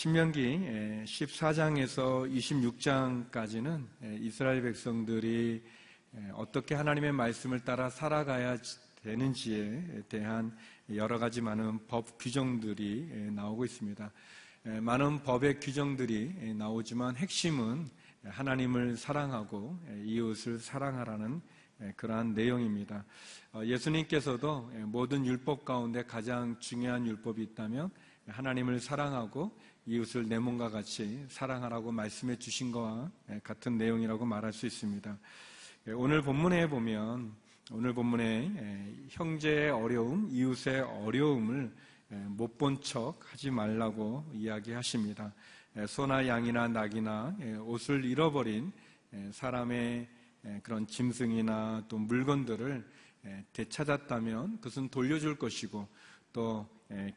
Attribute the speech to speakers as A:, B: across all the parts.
A: 신명기 14장에서 26장까지는 이스라엘 백성들이 어떻게 하나님의 말씀을 따라 살아가야 되는지에 대한 여러 가지 많은 법 규정들이 나오고 있습니다. 많은 법의 규정들이 나오지만 핵심은 하나님을 사랑하고 이웃을 사랑하라는 그러한 내용입니다. 어, 예수님께서도 모든 율법 가운데 가장 중요한 율법이 있다면 하나님을 사랑하고 이웃을 내 몸과 같이 사랑하라고 말씀해 주신 것과 같은 내용이라고 말할 수 있습니다. 오늘 본문에 보면 오늘 본문에 형제의 어려움, 이웃의 어려움을 못 본 척 하지 말라고 이야기하십니다. 소나 양이나 낙이나 옷을 잃어버린 사람의 그런 짐승이나 또 물건들을 되찾았다면 그것은 돌려줄 것이고 또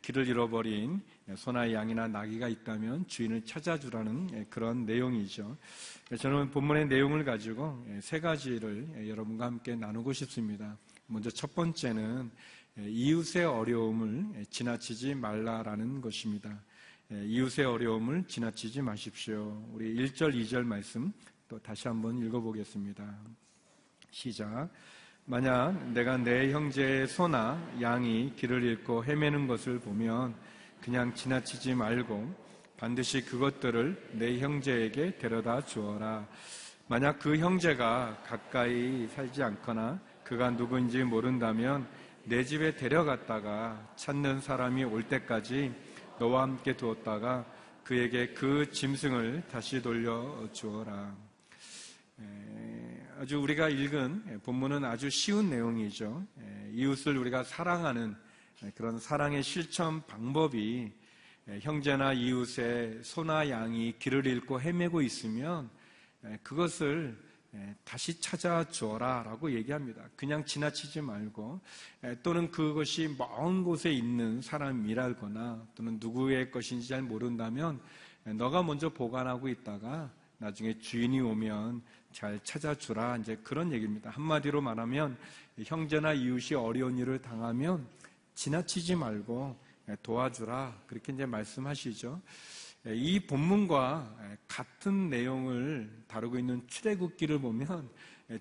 A: 길을 잃어버린 소나 양이나 나귀가 있다면 주인을 찾아주라는 그런 내용이죠. 저는 본문의 내용을 가지고 세 가지를 여러분과 함께 나누고 싶습니다. 먼저 첫 번째는 이웃의 어려움을 지나치지 말라라는 것입니다. 이웃의 어려움을 지나치지 마십시오. 우리 1절, 2절 말씀 또 다시 한번 읽어보겠습니다. 시작. 만약 내가 내 형제의 소나 양이 길을 잃고 헤매는 것을 보면 그냥 지나치지 말고 반드시 그것들을 내 형제에게 데려다 주어라. 만약 그 형제가 가까이 살지 않거나 그가 누구인지 모른다면 내 집에 데려갔다가 찾는 사람이 올 때까지 너와 함께 두었다가 그에게 그 짐승을 다시 돌려 주어라. 아주 우리가 읽은 본문은 아주 쉬운 내용이죠. 이웃을 우리가 사랑하는 그런 사랑의 실천 방법이 형제나 이웃의 소나 양이 길을 잃고 헤매고 있으면 그것을 다시 찾아줘라 라고 얘기합니다. 그냥 지나치지 말고 또는 그것이 먼 곳에 있는 사람이라거나 또는 누구의 것인지 잘 모른다면 너가 먼저 보관하고 있다가 나중에 주인이 오면 잘 찾아주라. 이제 그런 얘기입니다. 한마디로 말하면 형제나 이웃이 어려운 일을 당하면 지나치지 말고 도와주라. 그렇게 이제 말씀하시죠. 이 본문과 같은 내용을 다루고 있는 출애굽기를 보면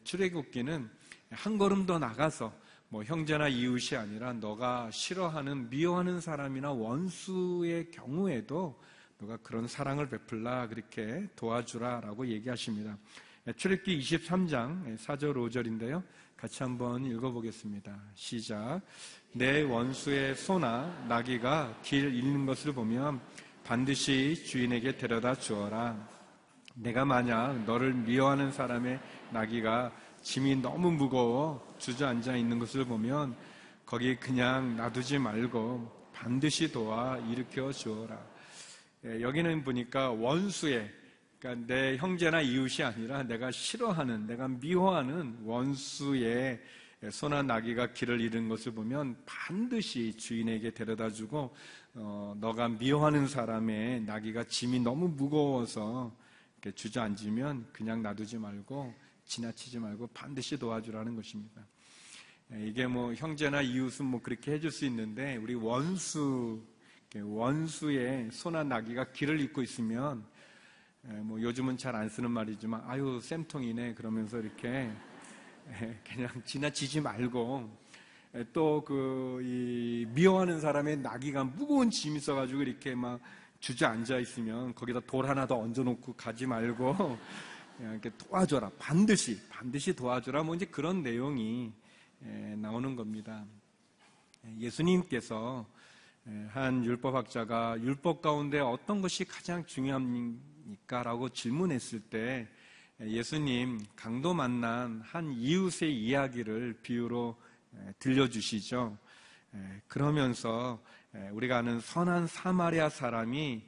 A: 출애굽기는 한 걸음 더 나가서 뭐 형제나 이웃이 아니라 너가 싫어하는 미워하는 사람이나 원수의 경우에도 너가 그런 사랑을 베풀라 그렇게 도와주라라고 얘기하십니다. 출애굽기 23장 4절 5절인데요. 같이 한번 읽어보겠습니다. 시작. 내 원수의 소나 나귀가 길 잃는 것을 보면 반드시 주인에게 데려다 주어라. 내가 만약 너를 미워하는 사람의 나귀가 짐이 너무 무거워 주저앉아 있는 것을 보면 거기 그냥 놔두지 말고 반드시 도와 일으켜 주어라. 예, 여기는 보니까 원수의 그러니까 내 형제나 이웃이 아니라 내가 싫어하는 내가 미워하는 원수의 소나 나귀가 길을 잃은 것을 보면 반드시 주인에게 데려다 주고 어, 너가 미워하는 사람의 나귀가 짐이 너무 무거워서 주저앉으면 그냥 놔두지 말고 지나치지 말고 반드시 도와주라는 것입니다. 예, 이게 뭐 형제나 이웃은 뭐 그렇게 해줄 수 있는데 우리 원수 원수의 소나 나귀가 길을 잇고 있으면 뭐 요즘은 잘 안 쓰는 말이지만 아유 쌤통이네 그러면서 이렇게 그냥 지나치지 말고 또그 미워하는 사람의 나귀가 무거운 짐 있어가지고 이렇게 막 주저앉아 있으면 거기다 돌 하나 더 얹어놓고 가지 말고 이렇게 도와줘라 반드시 반드시 도와줘라 뭐 이제 그런 내용이 나오는 겁니다. 예수님께서 예, 한 율법학자가 율법 가운데 어떤 것이 가장 중요 합니까? 라고 질문했을 때 예수님 강도 만난 한 이웃의 이야기를 비유로 예, 들려주시죠. 예, 그러면서 우리가 아는 선한 사마리아 사람이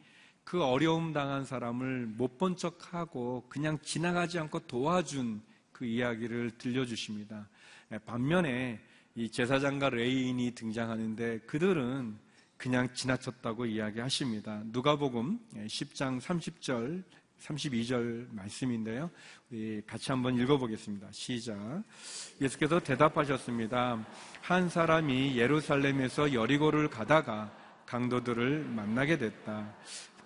A: 그 어려움 당한 사람을 못 본 척하고 그냥 지나가지 않고 도와준 그 이야기를 들려주십니다. 반면에 이 제사장과 레인이 등장하는데 그들은 그냥 지나쳤다고 이야기하십니다. 누가복음 10장 30절 32절 말씀인데요. 우리 같이 한번 읽어보겠습니다. 시작. 예수께서 대답하셨습니다. 한 사람이 예루살렘에서 여리고를 가다가 강도들을 만나게 됐다.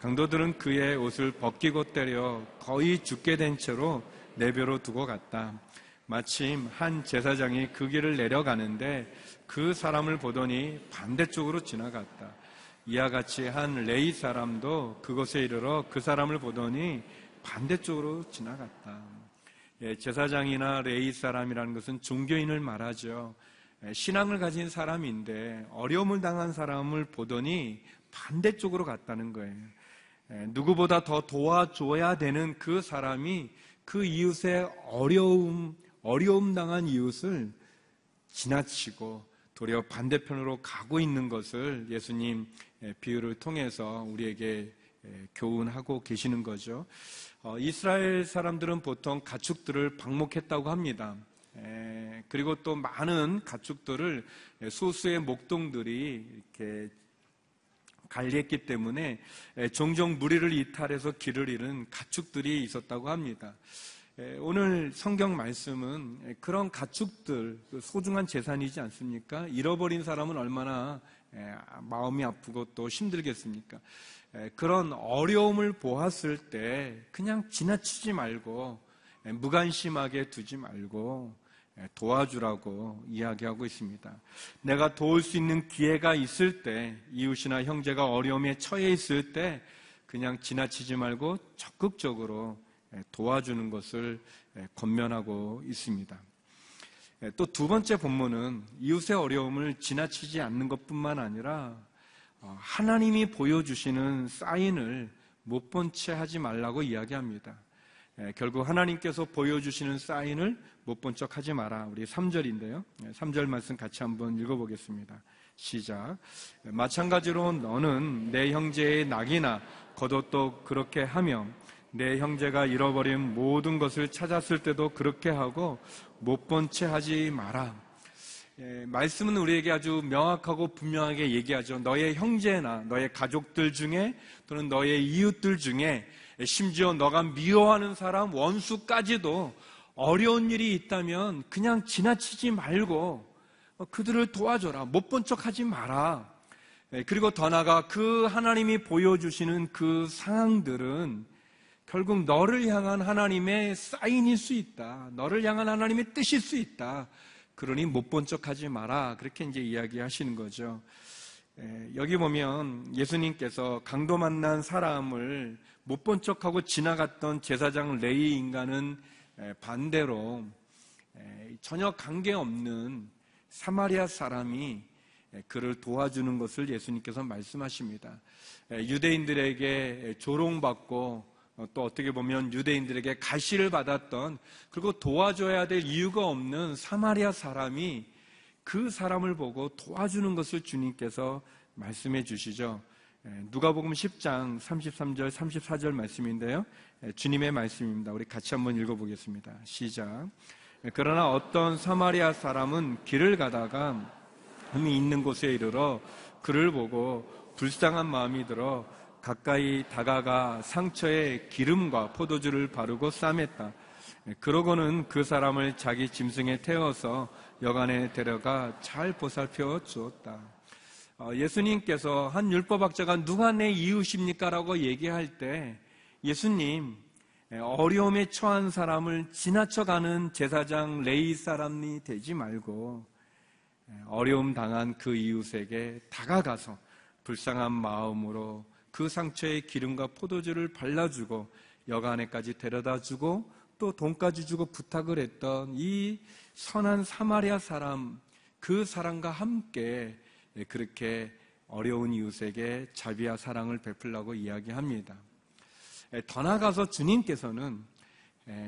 A: 강도들은 그의 옷을 벗기고 때려 거의 죽게 된 채로 내벼로 두고 갔다. 마침 한 제사장이 그 길을 내려가는데 그 사람을 보더니 반대쪽으로 지나갔다. 이와 같이 한 레이 사람도 그곳에 이르러 그 사람을 보더니 반대쪽으로 지나갔다. 예, 제사장이나 레이 사람이라는 것은 종교인을 말하죠. 예, 신앙을 가진 사람인데 어려움을 당한 사람을 보더니 반대쪽으로 갔다는 거예요. 예, 누구보다 더 도와줘야 되는 그 사람이 그 이웃의 어려움, 어려움 당한 이웃을 지나치고 도리어 반대편으로 가고 있는 것을 예수님 비유를 통해서 우리에게 교훈하고 계시는 거죠. 어, 이스라엘 사람들은 보통 가축들을 방목했다고 합니다. 그리고 또 많은 가축들을 소수의 목동들이 이렇게 관리했기 때문에 종종 무리를 이탈해서 길을 잃은 가축들이 있었다고 합니다. 오늘 성경 말씀은 그런 가축들, 그 소중한 재산이지 않습니까? 잃어버린 사람은 얼마나 마음이 아프고 또 힘들겠습니까? 그런 어려움을 보았을 때 그냥 지나치지 말고 무관심하게 두지 말고 도와주라고 이야기하고 있습니다. 내가 도울 수 있는 기회가 있을 때 이웃이나 형제가 어려움에 처해 있을 때 그냥 지나치지 말고 적극적으로 도와주는 것을 권면하고 있습니다. 또 두 번째 본문은 이웃의 어려움을 지나치지 않는 것뿐만 아니라 어, 하나님이 보여주시는 사인을 못 본 채 하지 말라고 이야기합니다. 결국 하나님께서 보여주시는 사인을 못 본 척 하지 마라. 우리 3절인데요. 3절 말씀 같이 한번 읽어보겠습니다. 시작. 마찬가지로 너는 내 형제의 낙이나 겉옷도 그렇게 하며 내 형제가 잃어버린 모든 것을 찾았을 때도 그렇게 하고 못 본 채 하지 마라. 예, 말씀은 우리에게 아주 명확하고 분명하게 얘기하죠. 너의 형제나 너의 가족들 중에 또는 너의 이웃들 중에 심지어 너가 미워하는 사람, 원수까지도 어려운 일이 있다면 그냥 지나치지 말고 그들을 도와줘라. 못 본 척 하지 마라. 예, 그리고 더 나아가 그 하나님이 보여주시는 그 상황들은 결국 너를 향한 하나님의 사인일 수 있다. 너를 향한 하나님의 뜻일 수 있다. 그러니 못 본 척 하지 마라. 그렇게 이제 이야기하시는 거죠. 여기 보면 예수님께서 강도 만난 사람을 못 본 척하고 지나갔던 제사장 레이 인간은 반대로 전혀 관계없는 사마리아 사람이 그를 도와주는 것을 예수님께서 말씀하십니다. 유대인들에게 조롱받고 어, 또 어떻게 보면 유대인들에게 가시를 받았던 그리고 도와줘야 될 이유가 없는 사마리아 사람이 그 사람을 보고 도와주는 것을 주님께서 말씀해 주시죠. 누가복음 10장 33절 34절 말씀인데요. 주님의 말씀입니다. 우리 같이 한번 읽어 보겠습니다. 시작. 그러나 어떤 사마리아 사람은 길을 가다가 흠이 있는 곳에 이르러 그를 보고 불쌍한 마음이 들어 가까이 다가가 상처에 기름과 포도주를 바르고 싸맸다. 그러고는 그 사람을 자기 짐승에 태워서 여간에 데려가 잘 보살펴 주었다. 어, 예수님께서 한 율법학자가 누가 내 이웃입니까? 라고 얘기할 때 예수님 어려움에 처한 사람을 지나쳐가는 제사장 레이 사람이 되지 말고 어려움 당한 그 이웃에게 다가가서 불쌍한 마음으로 그 상처에 기름과 포도주를 발라주고 여간에까지 데려다주고 또 돈까지 주고 부탁을 했던 이 선한 사마리아 사람 그 사람과 함께 그렇게 어려운 이웃에게 자비와 사랑을 베풀라고 이야기합니다. 더 나아가서 주님께서는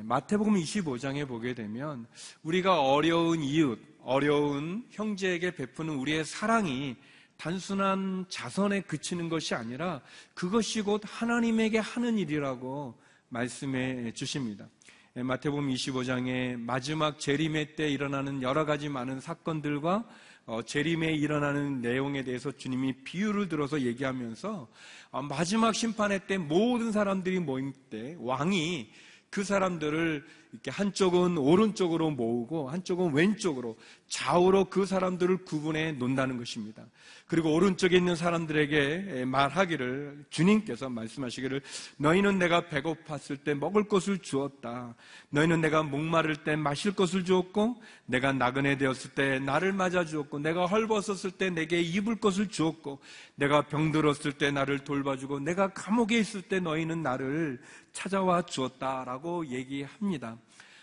A: 마태복음 25장에 보게 되면 우리가 어려운 이웃, 어려운 형제에게 베푸는 우리의 사랑이 단순한 자선에 그치는 것이 아니라 그것이 곧 하나님에게 하는 일이라고 말씀해 주십니다. 예, 마태복음 25장의 마지막 재림의 때 일어나는 여러 가지 많은 사건들과 어, 재림에 일어나는 내용에 대해서 주님이 비유를 들어서 얘기하면서 어, 마지막 심판의 때 모든 사람들이 모임 때 왕이 그 사람들을 이렇게 한쪽은 오른쪽으로 모으고 한쪽은 왼쪽으로 좌우로 그 사람들을 구분해 놓는다는 것입니다. 그리고 오른쪽에 있는 사람들에게 말하기를 주님께서 말씀하시기를 너희는 내가 배고팠을 때 먹을 것을 주었다. 너희는 내가 목마를 때 마실 것을 주었고 내가 나그네 되었을 때 나를 맞아 주었고 내가 헐벗었을 때 내게 입을 것을 주었고 내가 병들었을 때 나를 돌봐주고 내가 감옥에 있을 때 너희는 나를 찾아와 주었다라고 얘기합니다.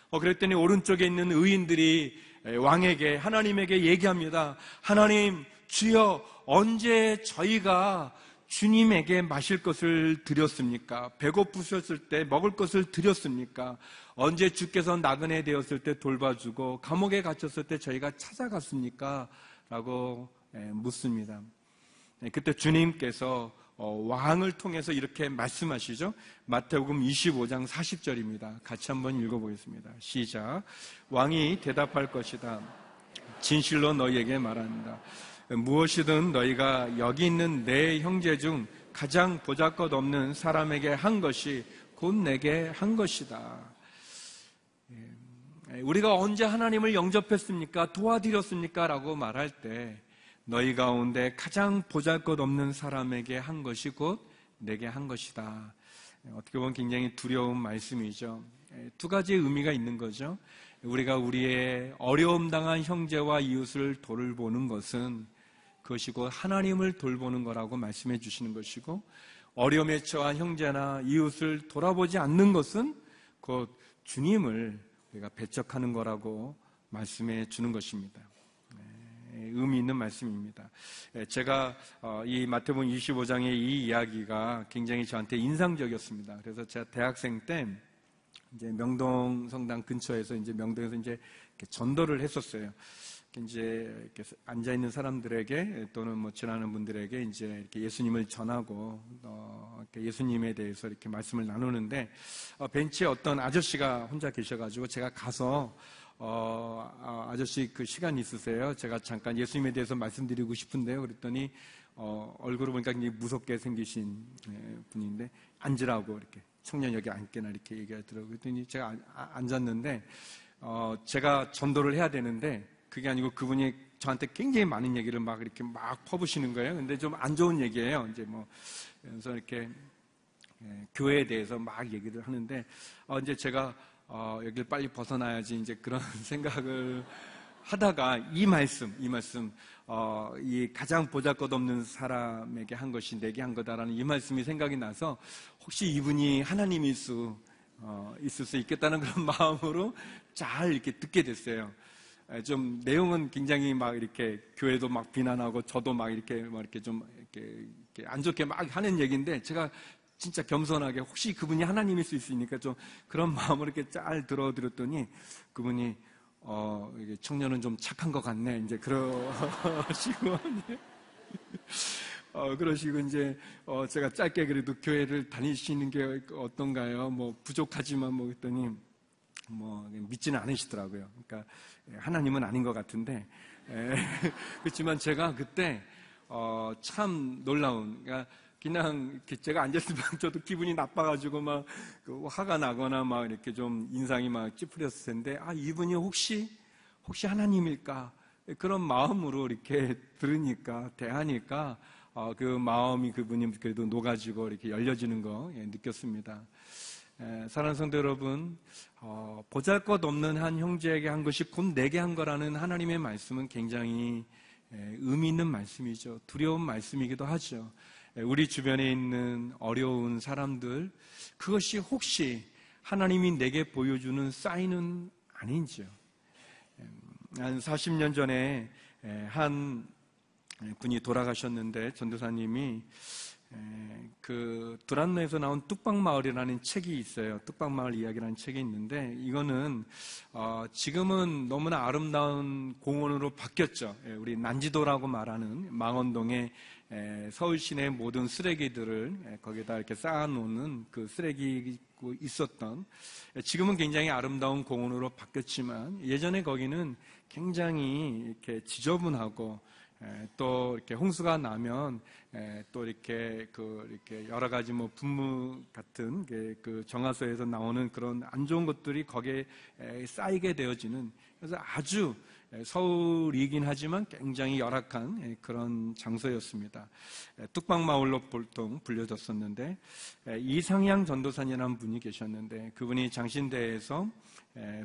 A: 어, 그랬더니 오른쪽에 있는 의인들이 왕에게 하나님에게 얘기합니다. 하나님 주여 언제 저희가 주님에게 마실 것을 드렸습니까? 배고프셨을 때 먹을 것을 드렸습니까? 언제 주께서 나그네 되었을 때 돌봐주고 감옥에 갇혔을 때 저희가 찾아갔습니까? 라고 묻습니다. 그때 주님께서 어, 왕을 통해서 이렇게 말씀하시죠. 마태복음 25장 40절입니다. 같이 한번 읽어보겠습니다. 시작. 왕이 대답할 것이다. 진실로 너희에게 말한다. 무엇이든 너희가 여기 있는 내 형제 중 가장 보잘것 없는 사람에게 한 것이 곧 내게 한 것이다. 예. 우리가 언제 하나님을 영접했습니까? 도와드렸습니까? 라고 말할 때 너희 가운데 가장 보잘 것 없는 사람에게 한 것이 곧 내게 한 것이다. 어떻게 보면 굉장히 두려운 말씀이죠. 두 가지 의미가 있는 거죠. 우리가 우리의 어려움 당한 형제와 이웃을 돌보는 것은 그것이 곧 하나님을 돌보는 거라고 말씀해 주시는 것이고 어려움에 처한 형제나 이웃을 돌아보지 않는 것은 곧 주님을 우리가 배척하는 거라고 말씀해 주는 것입니다. 의미 있는 말씀입니다. 예, 제가 어, 이 마태복음 25장의 이 이야기가 굉장히 저한테 인상적이었습니다. 그래서 제가 대학생 때 이제 명동 성당 근처에서 이제 명동에서 이제 전도를 했었어요. 이제 이렇게 앉아 있는 사람들에게 또는 뭐 지나는 분들에게 이제 이렇게 예수님을 전하고 어, 예수님에 대해서 이렇게 말씀을 나누는데 어, 벤치에 어떤 아저씨가 혼자 계셔가지고 제가 가서 어, 아, 아저씨 그 시간 있으세요? 제가 잠깐 예수님에 대해서 말씀드리고 싶은데요. 그랬더니 어, 얼굴을 보니까 굉장히 무섭게 생기신 예, 분인데 앉으라고 이렇게 청년 여기 앉게나 이렇게 얘기하더라고요. 그랬더니 제가 아, 앉았는데 어, 제가 전도를 해야 되는데 그게 아니고 그분이 저한테 굉장히 많은 얘기를 막 이렇게 막 퍼부시는 거예요. 근데 좀 안 좋은 얘기예요. 이제 뭐 그래서 이렇게 예, 교회에 대해서 막 얘기를 하는데 어, 이제 제가 어, 여기를 빨리 벗어나야지 이제 그런 생각을 하다가 이 말씀, 이 말씀, 어, 이 가장 보잘것없는 사람에게 한 것이 내게 한 거다라는 이 말씀이 생각이 나서 혹시 이분이 하나님일 수 어, 있을 수 있겠다는 그런 마음으로 잘 이렇게 듣게 됐어요. 좀 내용은 굉장히 막 이렇게 교회도 막 비난하고 저도 막 이렇게 막 이렇게 좀 이렇게, 이렇게 안 좋게 막 하는 얘기인데 제가 진짜 겸손하게 혹시 그분이 하나님일 수 있으니까 좀 그런 마음으로 이렇게 잘 들어드렸더니 그분이 어, 청년은 좀 착한 것 같네. 이제 그러시고, 어, 그러시고 이제, 어, 제가 짧게 그래도 교회를 다니시는 게 어떤가요? 뭐, 부족하지만 뭐, 했더니, 뭐, 믿지는 않으시더라고요. 그러니까, 하나님은 아닌 것 같은데, 에, 그렇지만 제가 그때, 어, 참 놀라운, 그러니까, 그냥 제가 앉았으면 저도 기분이 나빠가지고 막그 화가 나거나 막 이렇게 좀 인상이 막 찌푸렸을 텐데 아 이분이 혹시 혹시 하나님일까 그런 마음으로 이렇게 들으니까 대하니까 어, 그 마음이 그분이 그래도 녹아지고 이렇게 열려지는 거 예, 느꼈습니다. 에, 사랑하는 성도 여러분, 어, 보잘것없는 한 형제에게 한 것이 곧 내게 한 거라는 하나님의 말씀은 굉장히 에, 의미 있는 말씀이죠. 두려운 말씀이기도 하죠. 예, 우리 주변에 있는 어려운 사람들, 그것이 혹시 하나님이 내게 보여주는 사인은 아닌지요. 예, 한 40년 전에 예, 한 분이 돌아가셨는데 전도사님이 그 두란노에서 나온 뚝방마을이라는 책이 있어요. 뚝방마을 이야기라는 책이 있는데 이거는 어 지금은 너무나 아름다운 공원으로 바뀌었죠. 우리 난지도라고 말하는 망원동의 서울 시내 모든 쓰레기들을 거기다 이렇게 쌓아놓는 그 쓰레기 있었던 지금은 굉장히 아름다운 공원으로 바뀌었지만 예전에 거기는 굉장히 이렇게 지저분하고 또 이렇게 홍수가 나면 또 이렇게 그 이렇게 여러 가지 뭐 분무 같은 그 정화소에서 나오는 그런 안 좋은 것들이 거기에 쌓이게 되어지는 그래서 아주 서울이긴 하지만 굉장히 열악한 그런 장소였습니다. 뚝방마을로 보통 불려졌었는데 이상향 전도사님이라는 분이 계셨는데 그분이 장신대에서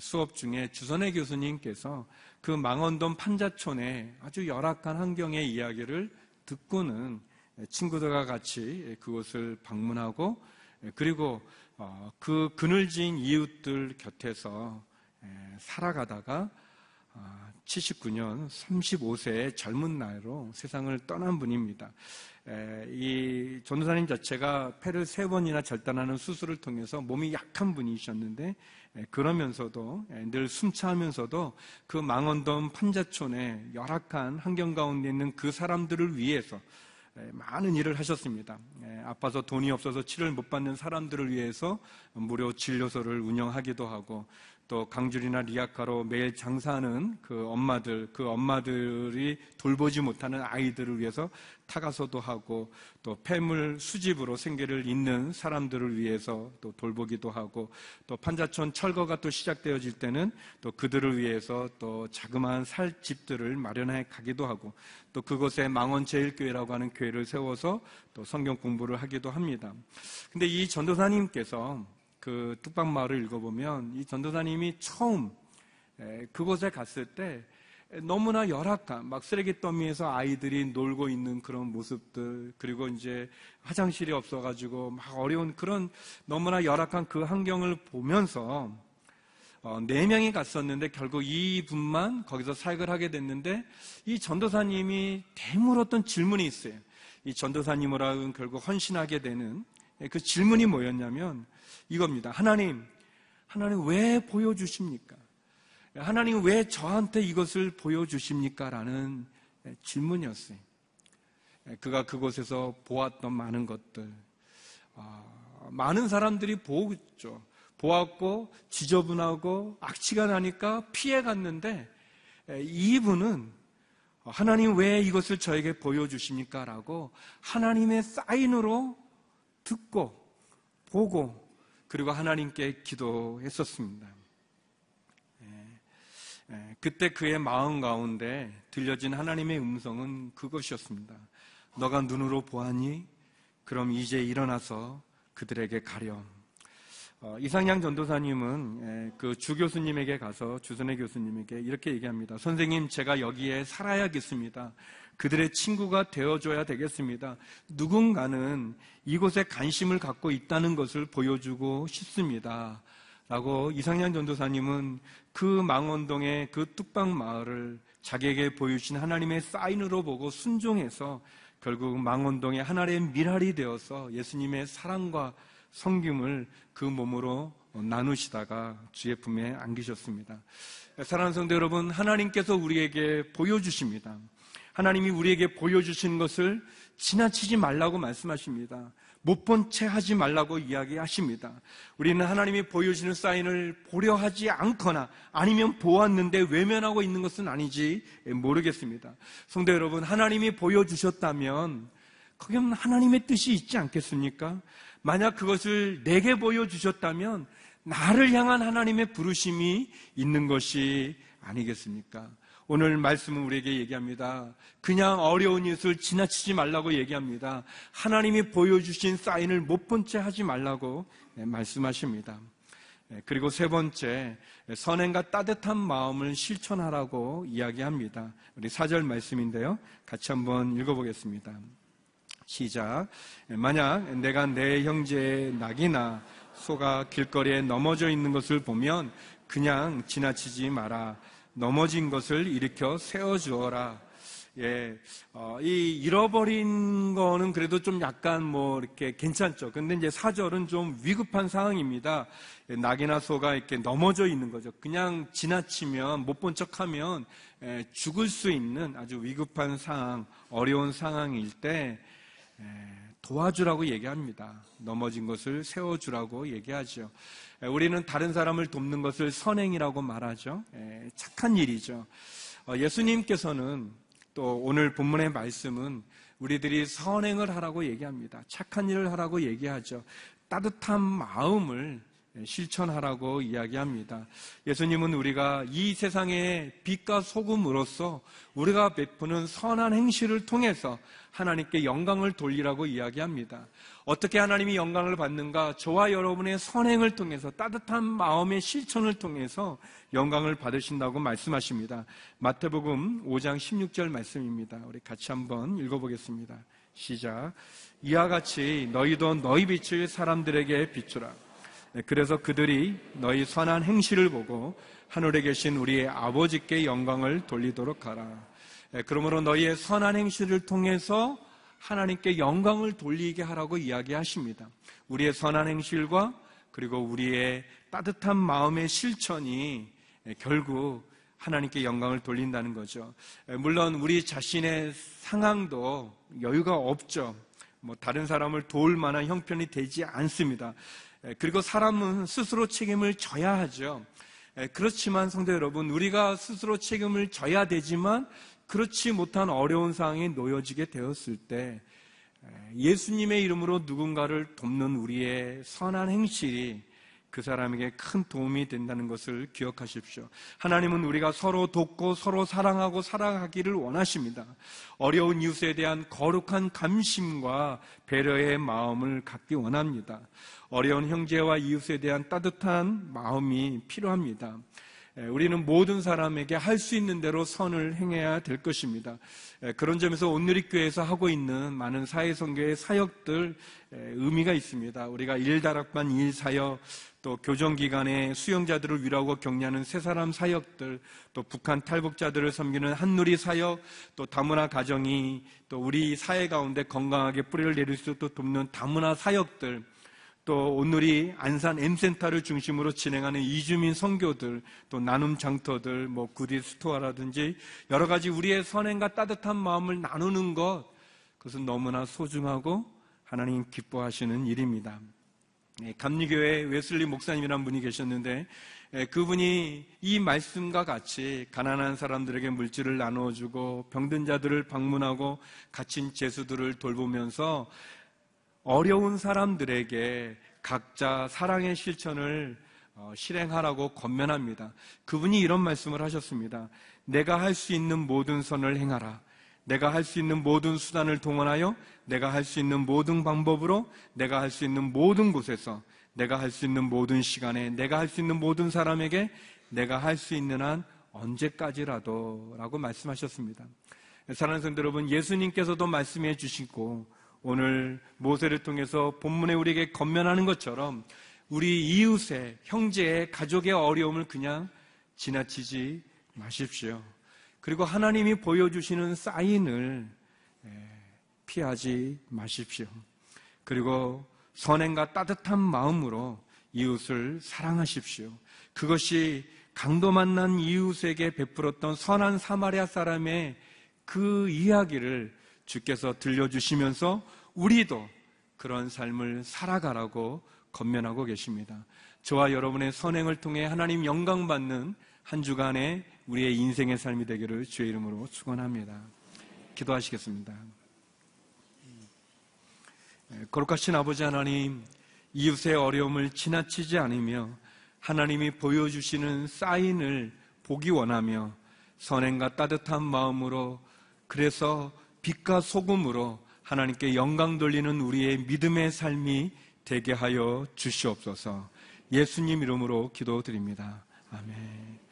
A: 수업 중에 주선혜 교수님께서 그 망원동 판자촌의 아주 열악한 환경의 이야기를 듣고는 친구들과 같이 그곳을 방문하고 그리고 어, 그 그늘진 이웃들 곁에서 살아가다가 79년 아, 35세의 젊은 나이로 세상을 떠난 분입니다. 이 전도사님 자체가 폐를 세 번이나 절단하는 수술을 통해서 몸이 약한 분이셨는데 그러면서도 늘 숨차하면서도 그 망원동 판자촌의 열악한 환경 가운데 있는 그 사람들을 위해서 많은 일을 하셨습니다. 아파서 돈이 없어서 치료를 못 받는 사람들을 위해서 무료 진료소를 운영하기도 하고 또 강줄이나 리아카로 매일 장사하는 그 엄마들, 그 엄마들이 돌보지 못하는 아이들을 위해서 타가서도 하고 또 폐물 수집으로 생계를 잇는 사람들을 위해서 또 돌보기도 하고 또 판자촌 철거가 또 시작되어질 때는 또 그들을 위해서 또 자그마한 살 집들을 마련해 가기도 하고 또 그곳에 망원제일교회라고 하는 교회를 세워서 또 성경 공부를 하기도 합니다. 근데 이 전도사님께서 그 뚝방마을을 읽어보면 이 전도사님이 처음 그곳에 갔을 때 너무나 열악한 막 쓰레기 더미에서 아이들이 놀고 있는 그런 모습들 그리고 이제 화장실이 없어가지고 막 어려운 그런 너무나 열악한 그 환경을 보면서 어, 네 명이 갔었는데 결국 이 분만 거기서 사역을 하게 됐는데 이 전도사님이 대물었던 질문이 있어요. 이 전도사님으로는 결국 헌신하게 되는 그 질문이 뭐였냐면 이겁니다. 하나님, 하나님 왜 보여주십니까? 하나님 왜 저한테 이것을 보여주십니까? 라는 질문이었어요. 그가 그곳에서 보았던 많은 것들. 아, 많은 사람들이 보죠. 보았고, 지저분하고, 악취가 나니까 피해 갔는데, 이분은 하나님 왜 이것을 저에게 보여주십니까? 라고 하나님의 사인으로 듣고, 보고, 그리고 하나님께 기도했었습니다. 예, 예, 그때 그의 마음 가운데 들려진 하나님의 음성은 그것이었습니다. 너가 눈으로 보았니? 그럼 이제 일어나서 그들에게 가렴. 어, 이상양 전도사님은 예, 그 주 교수님에게 가서 주선의 교수님에게 이렇게 얘기합니다. 선생님, 제가 여기에 살아야겠습니다. 그들의 친구가 되어줘야 되겠습니다. 누군가는 이곳에 관심을 갖고 있다는 것을 보여주고 싶습니다. 라고 이상현 전도사님은 그 망원동의 그 뚝방 마을을 자기에게 보여주신 하나님의 사인으로 보고 순종해서 결국 망원동의 하나의 미랄이 되어서 예수님의 사랑과 성김을 그 몸으로 나누시다가 주의 품에 안기셨습니다. 사랑하는 성도 여러분, 하나님께서 우리에게 보여주십니다. 하나님이 우리에게 보여주신 것을 지나치지 말라고 말씀하십니다. 못 본 채 하지 말라고 이야기하십니다. 우리는 하나님이 보여주는 사인을 보려 하지 않거나 아니면 보았는데 외면하고 있는 것은 아니지 모르겠습니다. 성도 여러분, 하나님이 보여주셨다면 거기에 하나님의 뜻이 있지 않겠습니까? 만약 그것을 내게 보여주셨다면 나를 향한 하나님의 부르심이 있는 것이 아니겠습니까? 오늘 말씀은 우리에게 얘기합니다. 그냥 어려운 일을 지나치지 말라고 얘기합니다. 하나님이 보여주신 사인을 못 본 채 하지 말라고 네, 말씀하십니다. 네, 그리고 세 번째, 선행과 따뜻한 마음을 실천하라고 이야기합니다. 우리 사절 말씀인데요. 같이 한번 읽어보겠습니다. 시작. 네, 만약 내가 내 형제의 낙이나 소가 길거리에 넘어져 있는 것을 보면 그냥 지나치지 마라. 넘어진 것을 일으켜 세워주어라. 예, 어, 이 잃어버린 거는 그래도 좀 약간 뭐 이렇게 괜찮죠. 근데 이제 사절은 좀 위급한 상황입니다. 예, 낙이나 소가 이렇게 넘어져 있는 거죠. 그냥 지나치면 못 본 척하면 예, 죽을 수 있는 아주 위급한 상황, 어려운 상황일 때 예, 도와주라고 얘기합니다. 넘어진 것을 세워주라고 얘기하죠. 우리는 다른 사람을 돕는 것을 선행이라고 말하죠. 착한 일이죠. 어, 예수님께서는 또 오늘 본문의 말씀은 우리들이 선행을 하라고 얘기합니다. 착한 일을 하라고 얘기하죠. 따뜻한 마음을 실천하라고 이야기합니다. 예수님은 우리가 이 세상의 빛과 소금으로서 우리가 베푸는 선한 행실을 통해서 하나님께 영광을 돌리라고 이야기합니다. 어떻게 하나님이 영광을 받는가? 저와 여러분의 선행을 통해서 따뜻한 마음의 실천을 통해서 영광을 받으신다고 말씀하십니다. 마태복음 5장 16절 말씀입니다. 우리 같이 한번 읽어보겠습니다. 시작. 이와 같이 너희도 너희 빛을 사람들에게 비추라. 네, 그래서 그들이 너희 선한 행실을 보고 하늘에 계신 우리의 아버지께 영광을 돌리도록 하라. 네, 그러므로 너희의 선한 행실을 통해서 하나님께 영광을 돌리게 하라고 이야기하십니다. 우리의 선한 행실과 그리고 우리의 따뜻한 마음의 실천이 네, 결국 하나님께 영광을 돌린다는 거죠. 물론 우리 자신의 상황도 여유가 없죠. 뭐 다른 사람을 도울 만한 형편이 되지 않습니다. 그리고 사람은 스스로 책임을 져야 하죠. 그렇지만 성도 여러분, 우리가 스스로 책임을 져야 되지만 그렇지 못한 어려운 상황에 놓여지게 되었을 때 예수님의 이름으로 누군가를 돕는 우리의 선한 행실이 그 사람에게 큰 도움이 된다는 것을 기억하십시오. 하나님은 우리가 서로 돕고 서로 사랑하고 사랑하기를 원하십니다. 어려운 이웃에 대한 거룩한 감심과 배려의 마음을 갖기 원합니다. 어려운 형제와 이웃에 대한 따뜻한 마음이 필요합니다. 우리는 모든 사람에게 할 수 있는 대로 선을 행해야 될 것입니다. 그런 점에서 온누리교회에서 하고 있는 많은 사회선교의 사역들 의미가 있습니다. 우리가 일다락반 일사역, 또 교정기관의 수용자들을 위로하고 격려하는 새사람 사역들, 또 북한 탈북자들을 섬기는 한누리 사역, 또 다문화 가정이 또 우리 사회 가운데 건강하게 뿌리를 내릴 수 있도록 돕는 다문화 사역들, 또 오늘이 안산 M센터를 중심으로 진행하는 이주민 선교들, 또 나눔 장터들, 뭐 구디 스토어라든지 여러 가지 우리의 선행과 따뜻한 마음을 나누는 것, 그것은 너무나 소중하고 하나님 기뻐하시는 일입니다. 네, 감리교회 웨슬리 목사님이란 분이 계셨는데 예, 그분이 이 말씀과 같이 가난한 사람들에게 물질을 나누어주고 병든 자들을 방문하고 갇힌 죄수들을 돌보면서 어려운 사람들에게 각자 사랑의 실천을 어, 실행하라고 권면합니다. 그분이 이런 말씀을 하셨습니다. 내가 할 수 있는 모든 선을 행하라. 내가 할 수 있는 모든 수단을 동원하여 내가 할 수 있는 모든 방법으로 내가 할 수 있는 모든 곳에서 내가 할 수 있는 모든 시간에 내가 할 수 있는 모든 사람에게 내가 할 수 있는 한 언제까지라도 라고 말씀하셨습니다. 사랑하는 성도 여러분, 예수님께서도 말씀해 주시고 오늘 모세를 통해서 본문에 우리에게 건면하는 것처럼 우리 이웃의 형제의 가족의 어려움을 그냥 지나치지 마십시오. 그리고 하나님이 보여주시는 사인을 피하지 마십시오. 그리고 선행과 따뜻한 마음으로 이웃을 사랑하십시오. 그것이 강도 만난 이웃에게 베풀었던 선한 사마리아 사람의 그 이야기를 주께서 들려주시면서 우리도 그런 삶을 살아가라고 건면하고 계십니다. 저와 여러분의 선행을 통해 하나님 영광 받는 한 주간의 우리의 인생의 삶이 되기를 주의 이름으로 축원합니다. 기도하시겠습니다. 거룩하신 아버지 하나님, 이웃의 어려움을 지나치지 않으며 하나님이 보여주시는 사인을 보기 원하며 선행과 따뜻한 마음으로 그래서 빛과 소금으로 하나님께 영광 돌리는 우리의 믿음의 삶이 되게 하여 주시옵소서. 예수님 이름으로 기도드립니다. 아멘.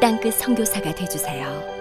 B: 땅끝 선교사가 되주세요